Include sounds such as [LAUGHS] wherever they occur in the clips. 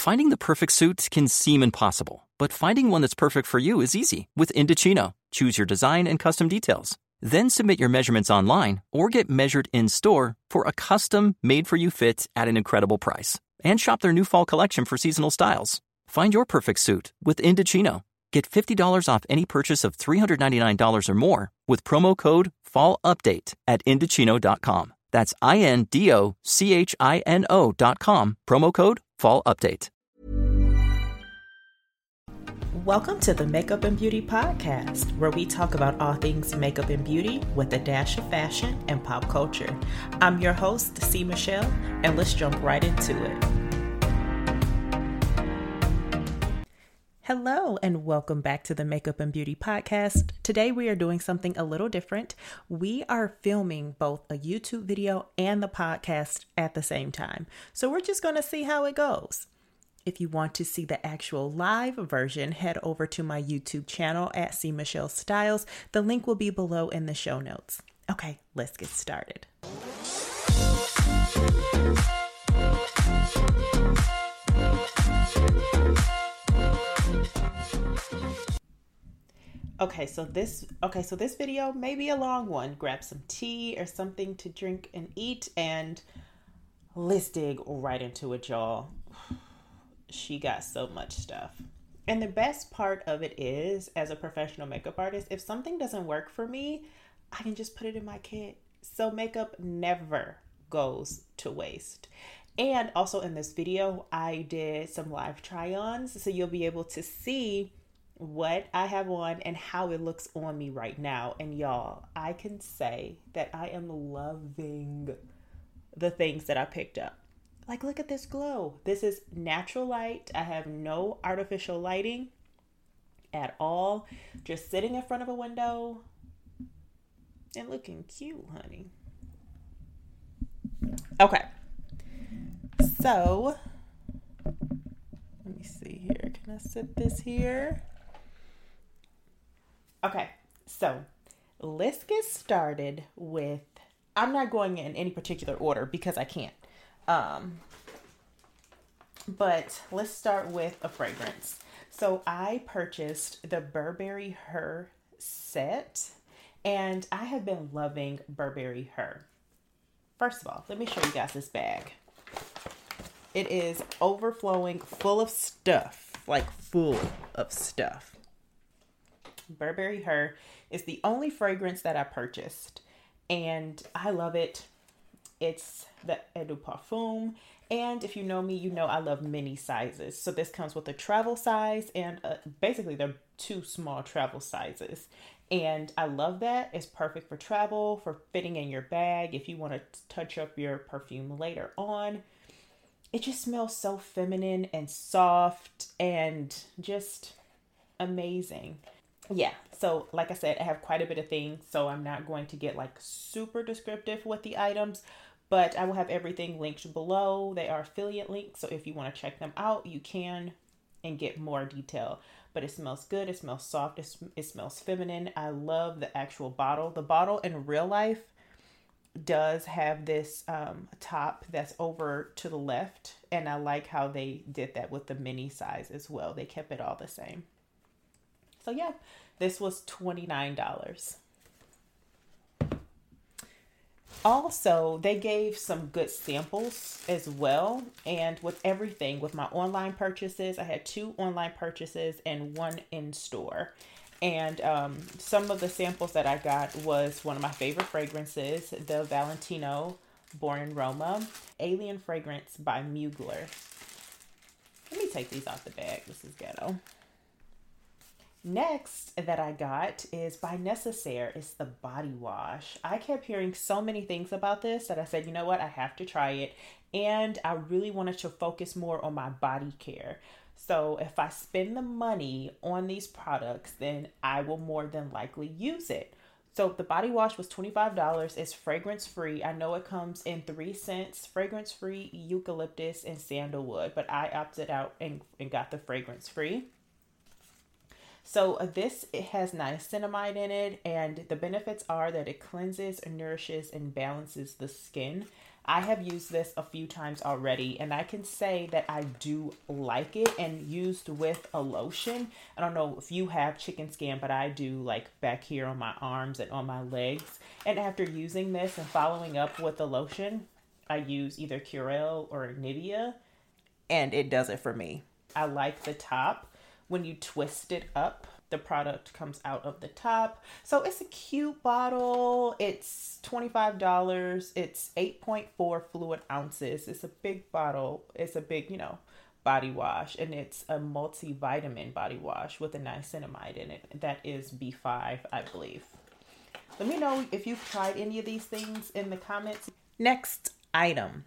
Finding the perfect suit can seem impossible, but finding one that's perfect for you is easy with Indochino. Choose your design and custom details. Then submit your measurements online or get measured in store for a custom made for you fit at an incredible price. And shop their new fall collection for seasonal styles. Find your perfect suit with Indochino. Get $50 off any purchase of $399 or more with promo code FALLUPDATE at Indochino.com. That's I N D O C H I N O.com. Promo code FALLUPDATE. Welcome to the Makeup and Beauty Podcast, where we talk about all things makeup and beauty with a dash of fashion and pop culture. I'm your host, C. Michelle, and let's jump right into it. Hello, and welcome back to the Makeup and Beauty Podcast. Today, we are doing something a little different. We are filming both a YouTube video and the podcast at the same time. So, we're just going to see how it goes. If you want to see the actual live version, head over to my YouTube channel at C. Michelle Styles. The link will be below in the show notes. Okay, let's get started. Okay, so this okay, so this video may be a long one. Grab some tea or something to drink and eat and let's dig right into it, y'all. She got so much stuff. And the best part of it is, as a professional makeup artist, if something doesn't work for me, I can just put it in my kit. So makeup never goes to waste. And also in this video, I did some live try-ons, so you'll be able to see what I have on and how it looks on me right now. And y'all, I can say that I am loving the things that I picked up. Like, look at this glow. This is natural light. I have no artificial lighting at all. Just sitting in front of a window and looking cute, honey. Okay. So, let me see here. Can I set this here? Okay, so let's get started with. I'm not going in any particular order because I can't. Um, but let's start with a fragrance. So I purchased the Burberry Her set, and I have been loving Burberry Her. First of all, let me show you guys this bag. It is overflowing full of stuff, like full of stuff. Burberry Her is the only fragrance that I purchased, and I love it. It's the Eau de Parfum, and if you know me, you know I love mini sizes. So this comes with a travel size, and uh, basically they're two small travel sizes. And I love that. It's perfect for travel, for fitting in your bag. If you want to touch up your perfume later on, it just smells so feminine and soft and just amazing. Yeah so like i said i have quite a bit of things so i'm not going to get like super descriptive with the items but i will have everything linked below. They are affiliate links so if you want to check them out you can and get more detail. But it smells good it smells soft it, it smells feminine. I love the actual bottle the bottle in real life does have this um, top that's over to the left and i like how they did that with the mini size as well they kept it all the same so yeah, this was $29. Also, they gave some good samples as well. And with everything, with my online purchases, I had two online purchases and one in store. And um, some of the samples that I got was one of my favorite fragrances, the Valentino Born in Roma Alien Fragrance by Mugler. Let me take these off the bag. This is ghetto. Next that I got is by Necessaire. It's the body wash. I kept hearing so many things about this that I said, you know what, I have to try it. And I really wanted to focus more on my body care. So if I spend the money on these products, then I will more than likely use it. So the body wash was $25. It's fragrance free. I know it comes in three scents fragrance free, eucalyptus, and sandalwood, but I opted out and, and got the fragrance free. So this it has niacinamide in it, and the benefits are that it cleanses, nourishes, and balances the skin. I have used this a few times already, and I can say that I do like it and used with a lotion. I don't know if you have chicken skin, but I do like back here on my arms and on my legs. And after using this and following up with the lotion, I use either Curel or Nivea, and it does it for me. I like the top when you twist it up the product comes out of the top. So it's a cute bottle. It's $25. It's 8.4 fluid ounces. It's a big bottle. It's a big, you know, body wash and it's a multivitamin body wash with a niacinamide in it. That is B5, I believe. Let me know if you've tried any of these things in the comments. Next item.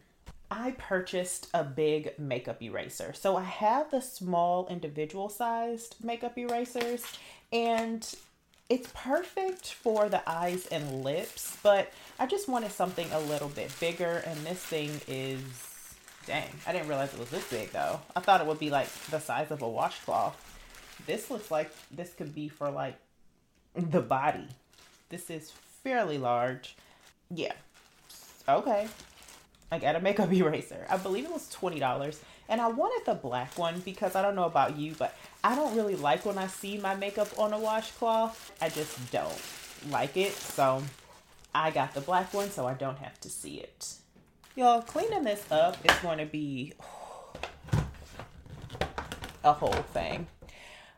I purchased a big makeup eraser. So I have the small individual sized makeup erasers and it's perfect for the eyes and lips, but I just wanted something a little bit bigger and this thing is dang, I didn't realize it was this big though. I thought it would be like the size of a washcloth. This looks like this could be for like the body. This is fairly large. Yeah. Okay. I got a makeup [LAUGHS] eraser. I believe it was $20. And I wanted the black one because I don't know about you, but I don't really like when I see my makeup on a washcloth. I just don't like it. So I got the black one so I don't have to see it. Y'all, cleaning this up is going to be [SIGHS] a whole thing.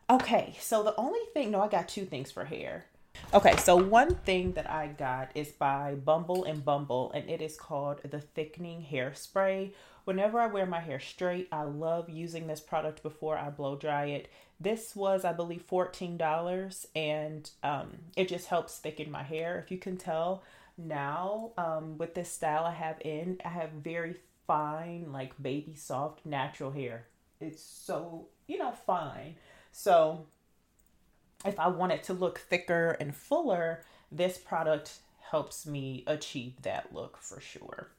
Okay, so the only thing, no, I got two things for hair. Okay, so one thing that I got is by Bumble and Bumble, and it is called the Thickening Hairspray. Whenever I wear my hair straight, I love using this product before I blow dry it. This was, I believe, $14, and um, it just helps thicken my hair. If you can tell now, um, with this style I have in, I have very fine, like baby soft, natural hair. It's so, you know, fine. So if I want it to look thicker and fuller, this product helps me achieve that look for sure.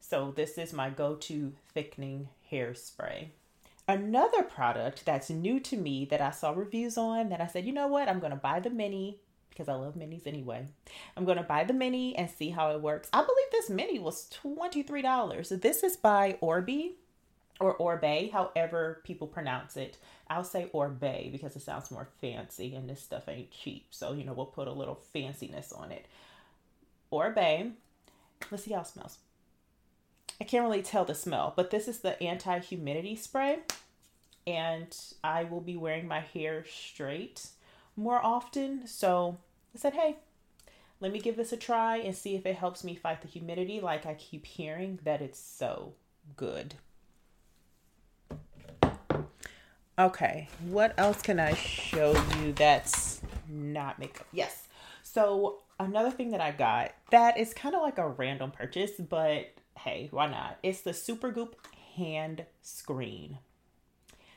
So this is my go-to thickening hairspray. Another product that's new to me that I saw reviews on that I said, you know what, I'm going to buy the mini because I love minis anyway. I'm going to buy the mini and see how it works. I believe this mini was $23. This is by Orbi or Orbe, however people pronounce it. I'll say Orbe because it sounds more fancy and this stuff ain't cheap. So, you know, we'll put a little fanciness on it. Orbe. Let's see how it smells. I can't really tell the smell, but this is the anti humidity spray. And I will be wearing my hair straight more often. So I said, hey, let me give this a try and see if it helps me fight the humidity. Like I keep hearing that it's so good. Okay, what else can I show you that's not makeup? Yes. So, another thing that I got that is kind of like a random purchase, but hey, why not? It's the Supergoop hand screen.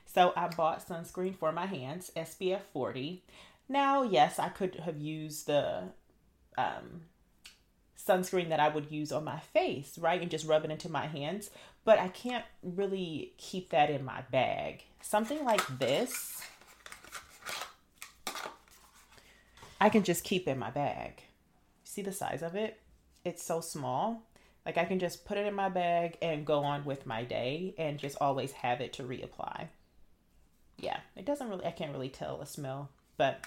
So, I bought sunscreen for my hands, SPF 40. Now, yes, I could have used the um, sunscreen that I would use on my face, right? And just rub it into my hands. But I can't really keep that in my bag. Something like this, I can just keep in my bag. See the size of it? It's so small. Like I can just put it in my bag and go on with my day and just always have it to reapply. Yeah, it doesn't really, I can't really tell a smell, but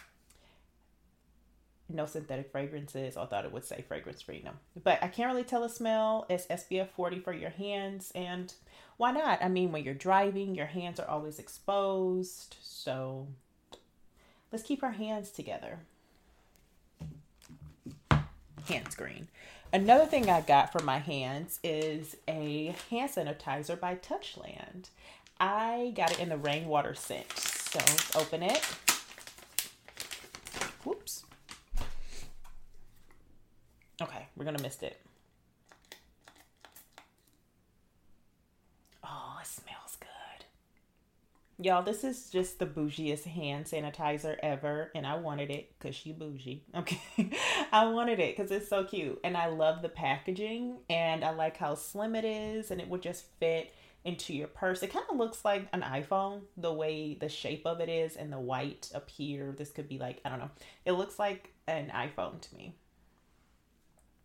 no synthetic fragrances. I thought it would say fragrance free. No, but I can't really tell a smell. It's SPF 40 for your hands, and why not? I mean, when you're driving, your hands are always exposed. So let's keep our hands together. Hand screen. Another thing I got for my hands is a hand sanitizer by Touchland. I got it in the rainwater scent. So let's open it. Whoops. Okay, we're gonna miss it. Oh, it smells good. Y'all, this is just the bougiest hand sanitizer ever, and I wanted it because she bougie. [LAUGHS] Okay, I wanted it because it's so cute, and I love the packaging, and I like how slim it is, and it would just fit into your purse. It kind of looks like an iPhone, the way the shape of it is, and the white up here. This could be like I don't know. It looks like an iPhone to me.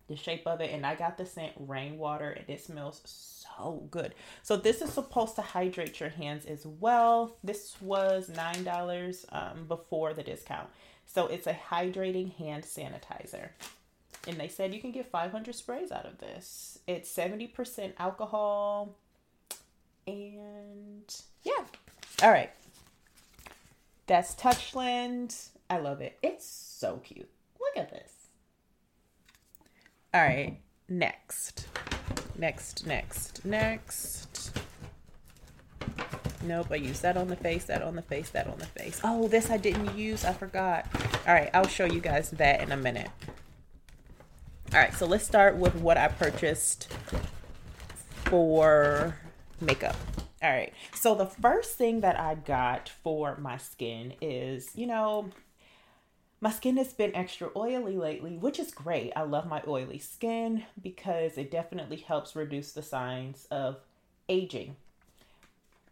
The shape of it. And I got the scent Rainwater and it smells so good. So this is supposed to hydrate your hands as well. This was $9 um, before the discount. So it's a hydrating hand sanitizer. And they said you can get 500 sprays out of this. It's 70% alcohol. And yeah. All right. That's Touchland. I love it. It's so cute. Look at this. All right. Next. Next, next, next. Nope, I used that on the face, that on the face, that on the face. Oh, this I didn't use. I forgot. All right, I'll show you guys that in a minute. All right, so let's start with what I purchased for makeup. All right, so the first thing that I got for my skin is, you know, my skin has been extra oily lately, which is great. I love my oily skin because it definitely helps reduce the signs of aging.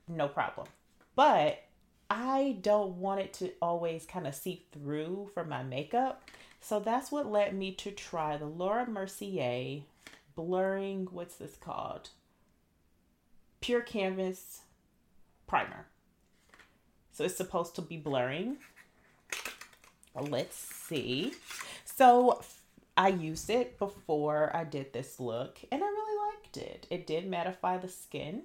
No problem. But I don't want it to always kind of seep through for my makeup. So that's what led me to try the Laura Mercier blurring, what's this called? Pure Canvas Primer. So it's supposed to be blurring. Let's see. So I used it before I did this look and I really liked it. It did mattify the skin.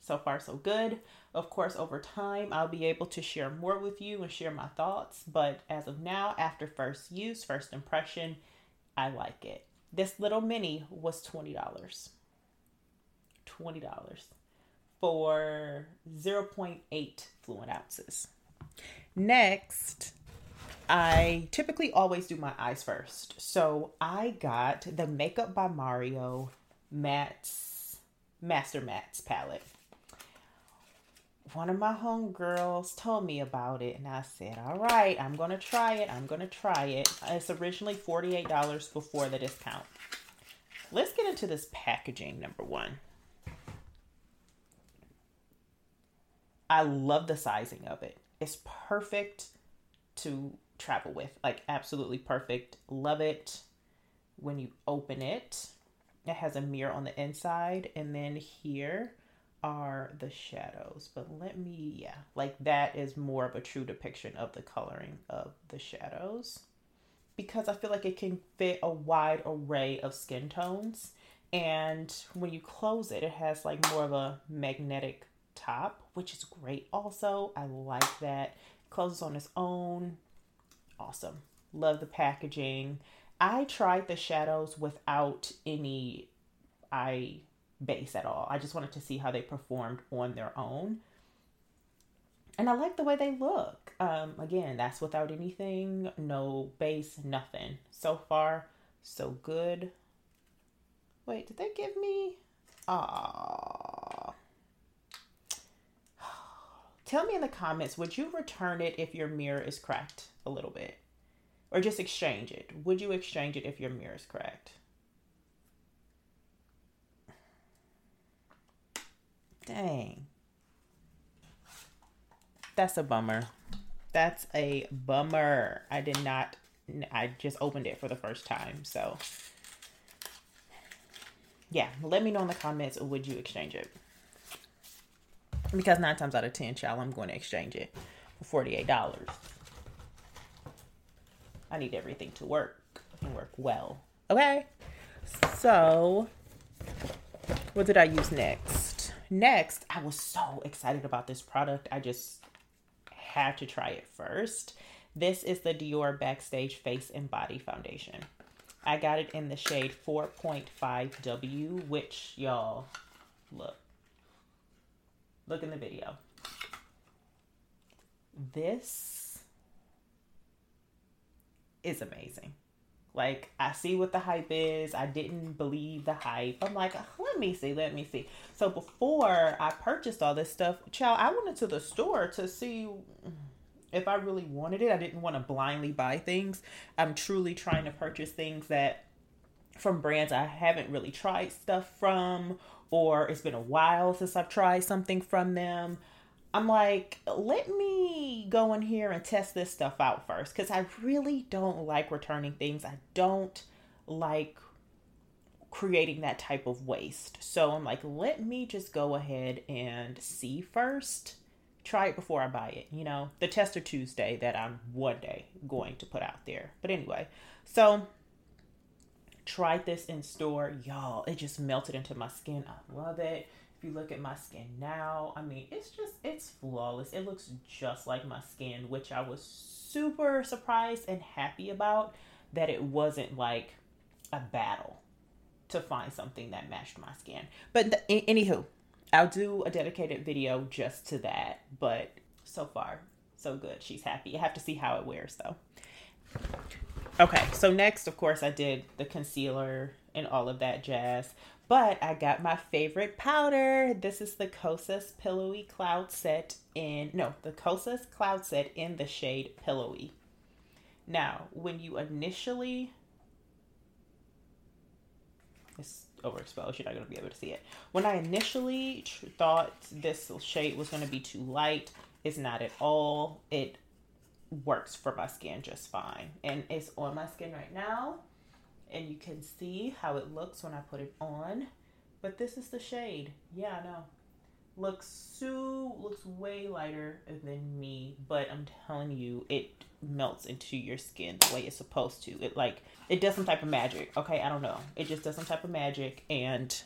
So far, so good. Of course, over time, I'll be able to share more with you and share my thoughts. But as of now, after first use, first impression, I like it. This little mini was $20. $20 for 0.8 fluid ounces. Next, I typically always do my eyes first. So I got the Makeup by Mario Mattes Master Mattes palette one of my homegirls told me about it and I said, all right, I'm to try it. I'm to try it. It's originally $48 before the discount. Let's get into this packaging, number one. I love the sizing of it. It's perfect to travel with. Like, absolutely perfect. Love it. When you open it, it has a mirror on the inside. And then here, are the shadows. But let me, yeah, like that is more of a true depiction of the coloring of the shadows because I feel like it can fit a wide array of skin tones. And when you close it, it has like more of a magnetic top, which is great. Also, I like that. It closes on its own. Awesome. Love the packaging. I tried the shadows without any eye base at all. I just wanted to see how they performed on their own. And I like the way they look. Um, again, that's without anything, no base, nothing. So far, so good. Wait, did they give me? Ah. Tell me in the comments, would you return it if your mirror is cracked a little bit? Or just exchange it? Would you exchange it if your mirror is cracked? Dang. That's a bummer. That's a bummer. I did not, I just opened it for the first time. So, yeah, let me know in the comments would you exchange it? Because nine times out of 10, child, I'm going to exchange it for $48. I need everything to work and work well. Okay. So, what did I use next? next, I was so excited about this product. I just had to try it first. This is the Dior Backstage Face and Body Foundation. I got it in the shade 4.5W, which y'all look. Look in the video. This is amazing. Like I see what the hype is. I didn't believe the hype. I'm like, let me see, let me see. So before I purchased all this stuff, child, I went into the store to see if I really wanted it. I didn't want to blindly buy things. I'm truly trying to purchase things that from brands I haven't really tried stuff from or it's been a while since I've tried something from them. I'm like, let me go in here and test this stuff out first because I really don't like returning things. I don't like creating that type of waste. So I'm like, let me just go ahead and see first. Try it before I buy it. You know, the tester Tuesday that I'm one day going to put out there. But anyway, so tried this in store. Y'all, it just melted into my skin. I love it. If you look at my skin now, I mean, it's just, it's flawless. It looks just like my skin, which I was super surprised and happy about that it wasn't like a battle to find something that matched my skin. But the, anywho, I'll do a dedicated video just to that. But so far, so good. She's happy. I have to see how it wears though. Okay, so next, of course, I did the concealer and all of that jazz. But I got my favorite powder. This is the Kosas Pillowy Cloud Set in, no, the Kosas Cloud Set in the shade Pillowy. Now, when you initially it's overexposed. You're not going to be able to see it. When I initially thought this shade was going to be too light, it's not at all. It works for my skin just fine. And it's on my skin right now. And you can see how it looks when I put it on. But this is the shade. Yeah, I know looks so looks way lighter than me but i'm telling you it melts into your skin the way it's supposed to it like it does some type of magic okay i don't know it just does some type of magic and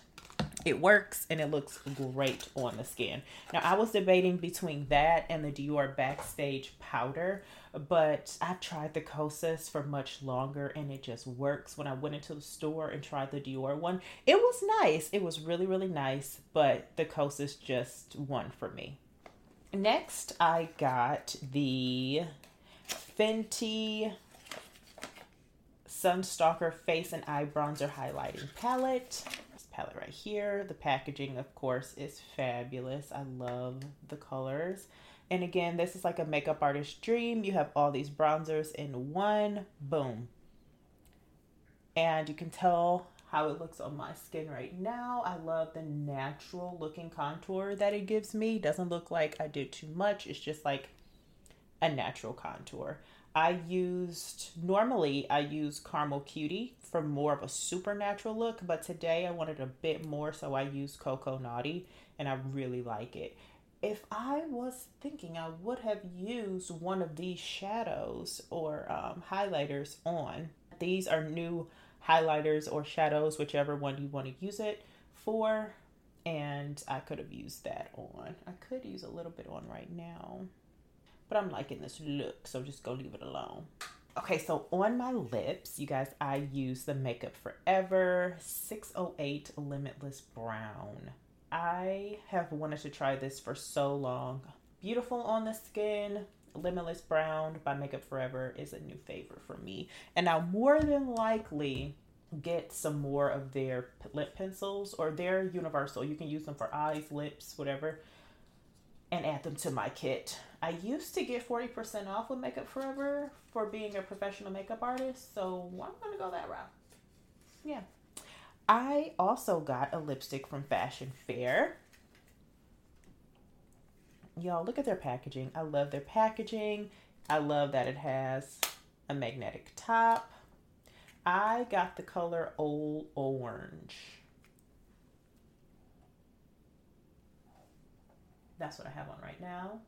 it works and it looks great on the skin. Now, I was debating between that and the Dior Backstage powder, but I've tried the Kosas for much longer and it just works. When I went into the store and tried the Dior one, it was nice. It was really, really nice, but the Kosas just won for me. Next, I got the Fenty Sunstalker Face and Eye Bronzer Highlighting Palette palette right here. The packaging, of course, is fabulous. I love the colors. And again, this is like a makeup artist dream. You have all these bronzers in one. Boom. And you can tell how it looks on my skin right now. I love the natural looking contour that it gives me. Doesn't look like I did too much. It's just like a natural contour. I used, normally I use Caramel Cutie for more of a supernatural look, but today I wanted a bit more, so I used Cocoa Naughty, and I really like it. If I was thinking, I would have used one of these shadows or um, highlighters on. These are new highlighters or shadows, whichever one you want to use it for, and I could have used that on. I could use a little bit on right now. But I'm liking this look, so just go leave it alone. Okay, so on my lips, you guys, I use the Makeup Forever 608 Limitless Brown. I have wanted to try this for so long. Beautiful on the skin, Limitless Brown by Makeup Forever is a new favorite for me. And I'll more than likely get some more of their lip pencils or they're universal. You can use them for eyes, lips, whatever and add them to my kit. I used to get 40% off with Makeup Forever for being a professional makeup artist, so I'm to go that route. Yeah. I also got a lipstick from Fashion Fair. Y'all, look at their packaging. I love their packaging. I love that it has a magnetic top. I got the color Old Orange. That's what I have on right now.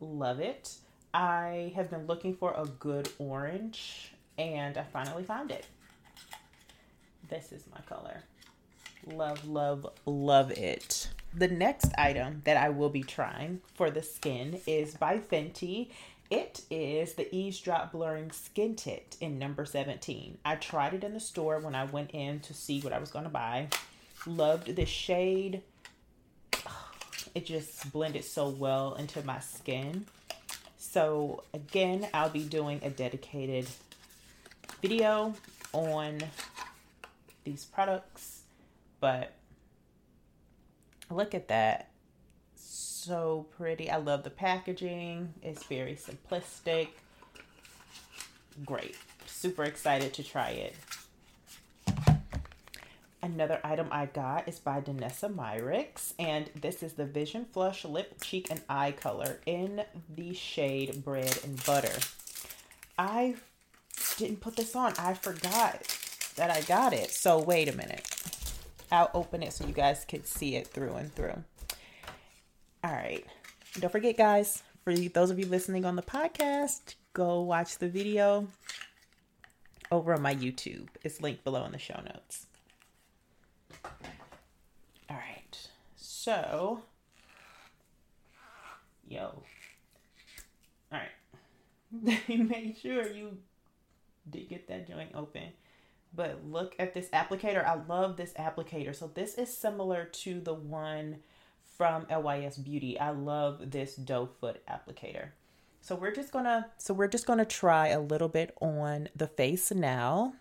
Love it. I have been looking for a good orange and I finally found it. This is my color. Love, love, love it. The next item that I will be trying for the skin is by Fenty. It is the Eaze Drop Blurring Skin Tint in number 17. I tried it in the store when I went in to see what I was going to buy. Loved the shade it just blended so well into my skin. So again, I'll be doing a dedicated video on these products, but look at that. So pretty. I love the packaging. It's very simplistic. Great. Super excited to try it. Another item I got is by Danessa Myricks, and this is the Vision Flush Lip, Cheek, and Eye color in the shade Bread and Butter. I didn't put this on. I forgot that I got it. So wait a minute. I'll open it so you guys can see it through and through. All right. Don't forget, guys, for those of you listening on the podcast, go watch the video over on my YouTube. It's linked below in the show notes. All right. So, yo. All right. [LAUGHS] Make sure you did get that joint open. But look at this applicator. I love this applicator. So this is similar to the one from LYS Beauty. I love this doe foot applicator. So we're just gonna so we're just gonna try a little bit on the face now.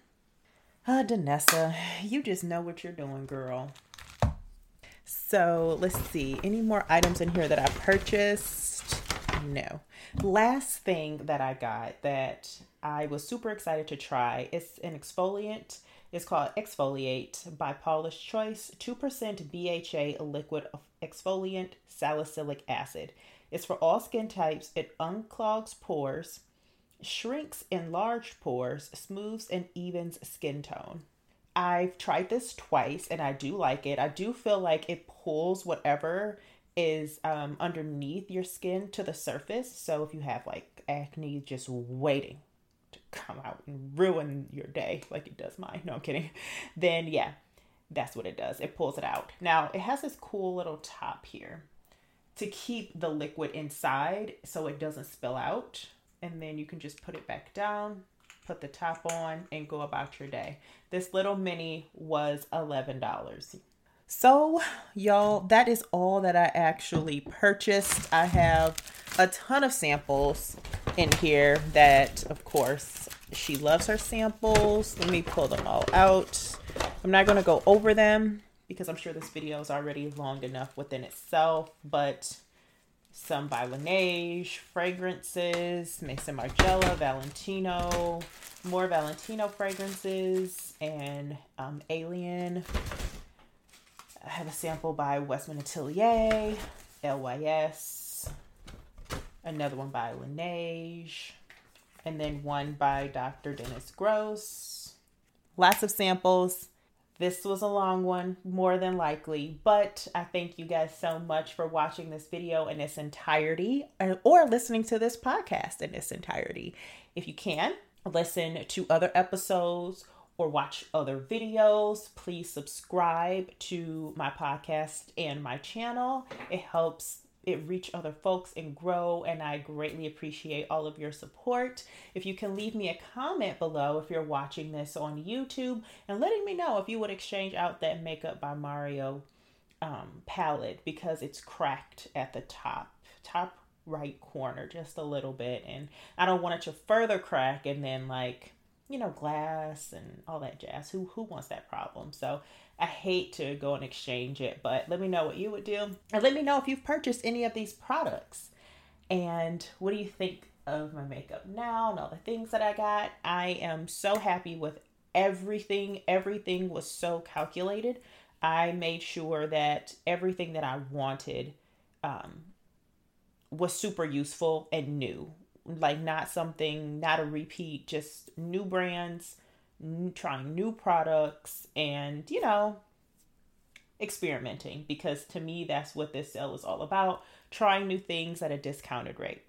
Ah, uh, Danessa, you just know what you're doing, girl. So let's see. Any more items in here that I purchased? No. Last thing that I got that I was super excited to try is an exfoliant. It's called Exfoliate by Paula's Choice 2% BHA liquid exfoliant salicylic acid. It's for all skin types. It unclogs pores, shrinks enlarged pores, smooths and evens skin tone. I've tried this twice and I do like it. I do feel like it pulls whatever is um, underneath your skin to the surface. So if you have like acne just waiting to come out and ruin your day, like it does mine, no, I'm kidding, [LAUGHS] then yeah, that's what it does. It pulls it out. Now it has this cool little top here to keep the liquid inside so it doesn't spill out. And then you can just put it back down, put the top on, and go about your day. This little mini was $11. So, y'all, that is all that I actually purchased. I have a ton of samples in here that, of course, she loves her samples. Let me pull them all out. I'm not going to go over them because I'm sure this video is already long enough within itself, but some by Laneige, fragrances, Maison Margiela, Valentino, more Valentino fragrances, and um, Alien. I have a sample by Westman Atelier, LYS, another one by Laneige, and then one by Dr. Dennis Gross. Lots of samples. This was a long one, more than likely, but I thank you guys so much for watching this video in its entirety uh, or listening to this podcast in its entirety. If you can, listen to other episodes or watch other videos, please subscribe to my podcast and my channel. It helps it reach other folks and grow and i greatly appreciate all of your support. If you can leave me a comment below if you're watching this on youtube and letting me know if you would exchange out that makeup by mario um, palette because it's cracked at the top top right corner just a little bit. And i don't want it to further crack and then like you know glass and all that jazz. Who who wants that problem? So I hate to go and exchange it, but let me know what you would do. And let me know if you've purchased any of these products. And what do you think of my makeup now and all the things that I got? I am so happy with everything. Everything was so calculated. I made sure that everything that I wanted um, was super useful and new. Like, not something, not a repeat, just new brands trying new products and, you know, experimenting because to me, that's what this sale is all about trying new things at a discounted rate.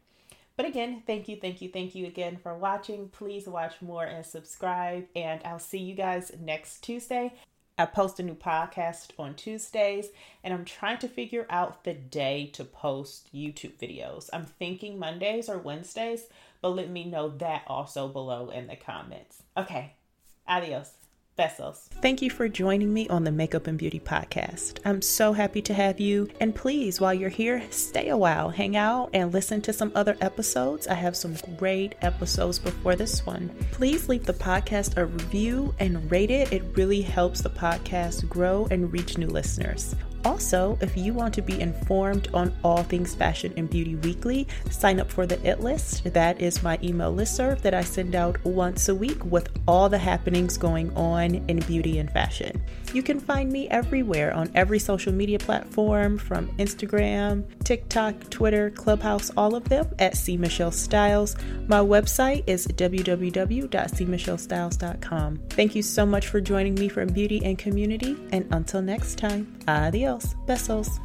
But again, thank you, thank you, thank you again for watching. Please watch more and subscribe, and I'll see you guys next Tuesday. I post a new podcast on Tuesdays, and I'm trying to figure out the day to post YouTube videos. I'm thinking Mondays or Wednesdays, but let me know that also below in the comments. Okay, Adios. Besos. Thank you for joining me on the Makeup and Beauty Podcast. I'm so happy to have you. And please, while you're here, stay a while, hang out, and listen to some other episodes. I have some great episodes before this one. Please leave the podcast a review and rate it. It really helps the podcast grow and reach new listeners. Also, if you want to be informed on all things fashion and beauty weekly, sign up for the It List. That is my email listserv that I send out once a week with all the happenings going on in beauty and fashion. You can find me everywhere on every social media platform from Instagram, TikTok, Twitter, Clubhouse, all of them at C Michelle Styles. My website is www.cmichellestyles.com. Thank you so much for joining me from Beauty and Community, and until next time, adios, besos.